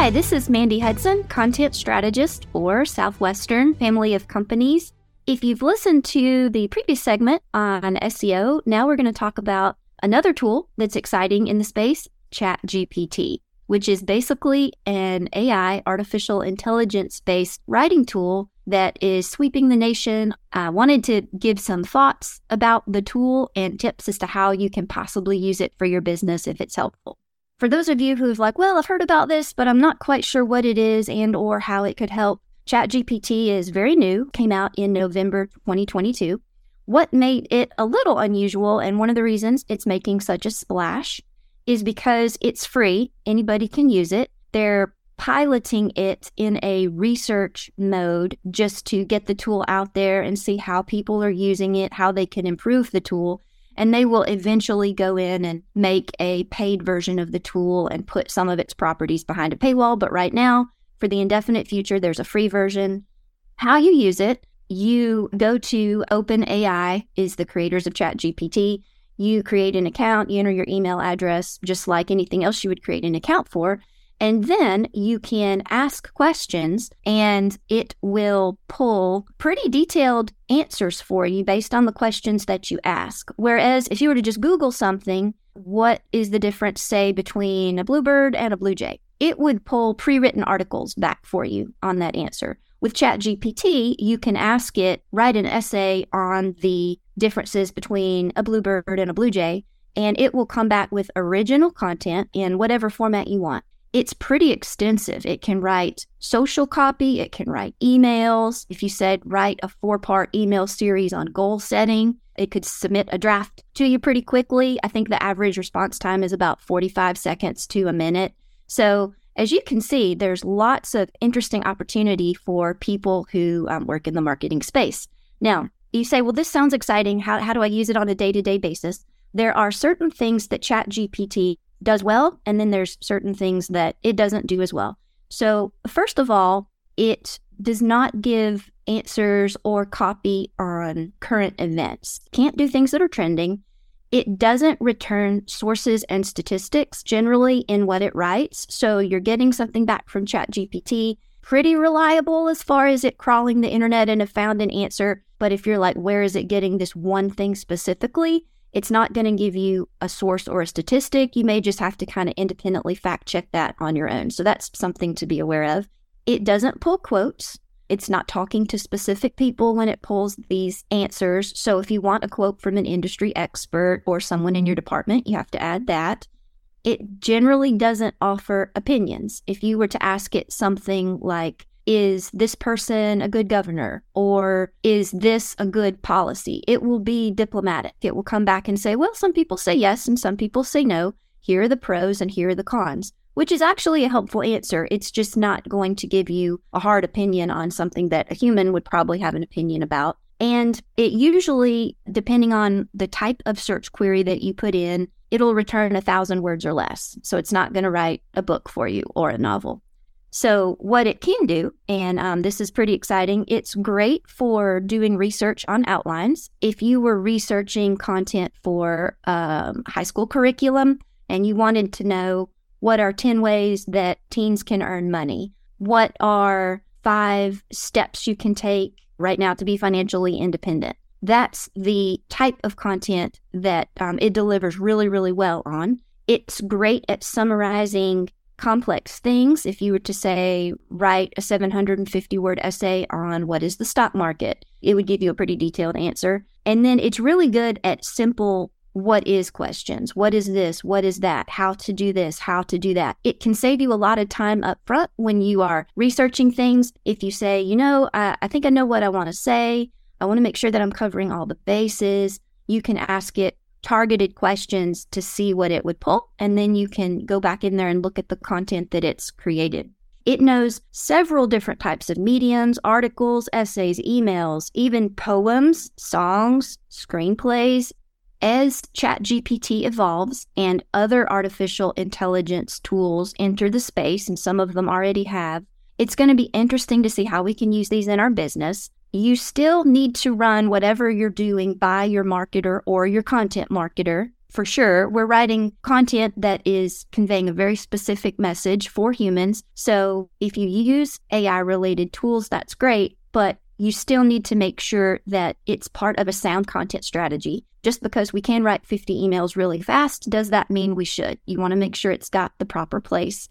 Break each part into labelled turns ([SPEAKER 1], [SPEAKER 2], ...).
[SPEAKER 1] Hi, this is Mandy Hudson, content strategist for Southwestern Family of Companies. If you've listened to the previous segment on SEO, now we're going to talk about another tool that's exciting in the space, ChatGPT, which is basically an AI, artificial intelligence based writing tool that is sweeping the nation. I wanted to give some thoughts about the tool and tips as to how you can possibly use it for your business if it's helpful for those of you who've like, well, I've heard about this, but I'm not quite sure what it is and or how it could help. ChatGPT is very new, came out in November 2022. What made it a little unusual and one of the reasons it's making such a splash is because it's free. Anybody can use it. They're piloting it in a research mode just to get the tool out there and see how people are using it, how they can improve the tool and they will eventually go in and make a paid version of the tool and put some of its properties behind a paywall. But right now, for the indefinite future, there's a free version. How you use it, you go to OpenAI, is the creators of ChatGPT. You create an account, you enter your email address, just like anything else you would create an account for. And then you can ask questions and it will pull pretty detailed answers for you based on the questions that you ask. Whereas if you were to just Google something, what is the difference, say, between a bluebird and a blue jay? It would pull pre written articles back for you on that answer. With ChatGPT, you can ask it, write an essay on the differences between a bluebird and a blue jay, and it will come back with original content in whatever format you want it's pretty extensive. It can write social copy, it can write emails. If you said write a four part email series on goal setting, it could submit a draft to you pretty quickly. I think the average response time is about 45 seconds to a minute. So, as you can see, there's lots of interesting opportunity for people who um, work in the marketing space. Now, you say, well, this sounds exciting. How, how do I use it on a day to day basis? There are certain things that ChatGPT does well, and then there's certain things that it doesn't do as well. So, first of all, it does not give answers or copy on current events. Can't do things that are trending. It doesn't return sources and statistics generally in what it writes. So you're getting something back from ChatGPT, pretty reliable as far as it crawling the internet and have found an answer. But if you're like, where is it getting this one thing specifically? It's not going to give you a source or a statistic. You may just have to kind of independently fact check that on your own. So that's something to be aware of. It doesn't pull quotes. It's not talking to specific people when it pulls these answers. So if you want a quote from an industry expert or someone in your department, you have to add that. It generally doesn't offer opinions. If you were to ask it something like, is this person a good governor or is this a good policy? It will be diplomatic. It will come back and say, well, some people say yes and some people say no. Here are the pros and here are the cons, which is actually a helpful answer. It's just not going to give you a hard opinion on something that a human would probably have an opinion about. And it usually, depending on the type of search query that you put in, it'll return a thousand words or less. So it's not going to write a book for you or a novel. So, what it can do, and um, this is pretty exciting, it's great for doing research on outlines. If you were researching content for um, high school curriculum and you wanted to know what are 10 ways that teens can earn money, what are five steps you can take right now to be financially independent, that's the type of content that um, it delivers really, really well on. It's great at summarizing complex things. If you were to say, write a 750 word essay on what is the stock market, it would give you a pretty detailed answer. And then it's really good at simple what is questions. What is this? What is that? How to do this? How to do that? It can save you a lot of time up front when you are researching things. If you say, you know, I, I think I know what I want to say, I want to make sure that I'm covering all the bases. You can ask it targeted questions to see what it would pull, and then you can go back in there and look at the content that it's created. It knows several different types of mediums, articles, essays, emails, even poems, songs, screenplays. As ChatGPT evolves and other artificial intelligence tools enter the space, and some of them already have, it's going to be interesting to see how we can use these in our business you still need to run whatever you're doing by your marketer or your content marketer. for sure, we're writing content that is conveying a very specific message for humans. So if you use AI related tools, that's great, but you still need to make sure that it's part of a sound content strategy. Just because we can write 50 emails really fast, does that mean we should? You want to make sure it's got the proper place.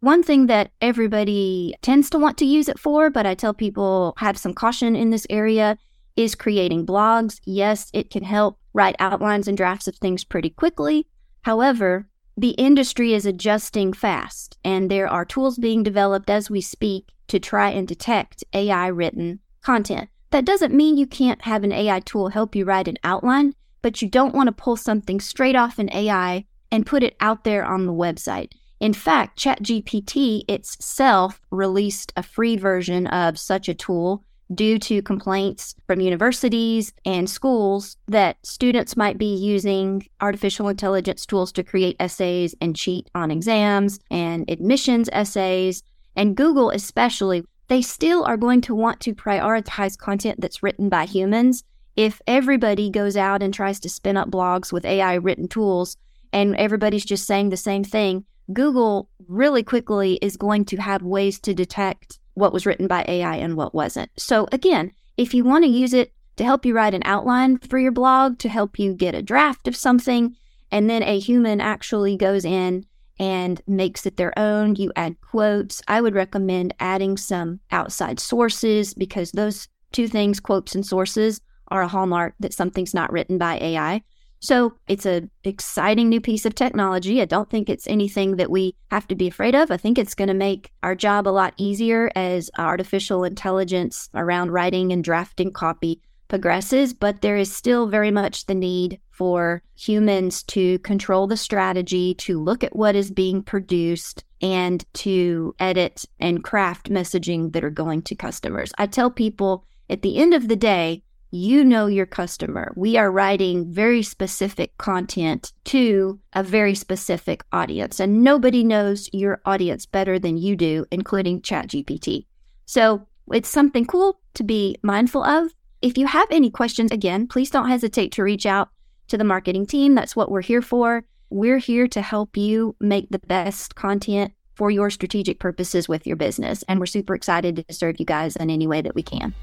[SPEAKER 1] One thing that everybody tends to want to use it for, but I tell people have some caution in this area, is creating blogs. Yes, it can help write outlines and drafts of things pretty quickly. However, the industry is adjusting fast, and there are tools being developed as we speak to try and detect AI written content. That doesn't mean you can't have an AI tool help you write an outline, but you don't want to pull something straight off an AI and put it out there on the website. In fact, ChatGPT itself released a free version of such a tool due to complaints from universities and schools that students might be using artificial intelligence tools to create essays and cheat on exams and admissions essays. And Google, especially, they still are going to want to prioritize content that's written by humans. If everybody goes out and tries to spin up blogs with AI written tools and everybody's just saying the same thing, Google really quickly is going to have ways to detect what was written by AI and what wasn't. So, again, if you want to use it to help you write an outline for your blog, to help you get a draft of something, and then a human actually goes in and makes it their own, you add quotes. I would recommend adding some outside sources because those two things, quotes and sources, are a hallmark that something's not written by AI. So it's an exciting new piece of technology. I don't think it's anything that we have to be afraid of. I think it's going to make our job a lot easier as artificial intelligence around writing and drafting copy progresses, but there is still very much the need for humans to control the strategy, to look at what is being produced, and to edit and craft messaging that are going to customers. I tell people at the end of the day, you know your customer. We are writing very specific content to a very specific audience, and nobody knows your audience better than you do, including ChatGPT. So it's something cool to be mindful of. If you have any questions, again, please don't hesitate to reach out to the marketing team. That's what we're here for. We're here to help you make the best content for your strategic purposes with your business. And we're super excited to serve you guys in any way that we can.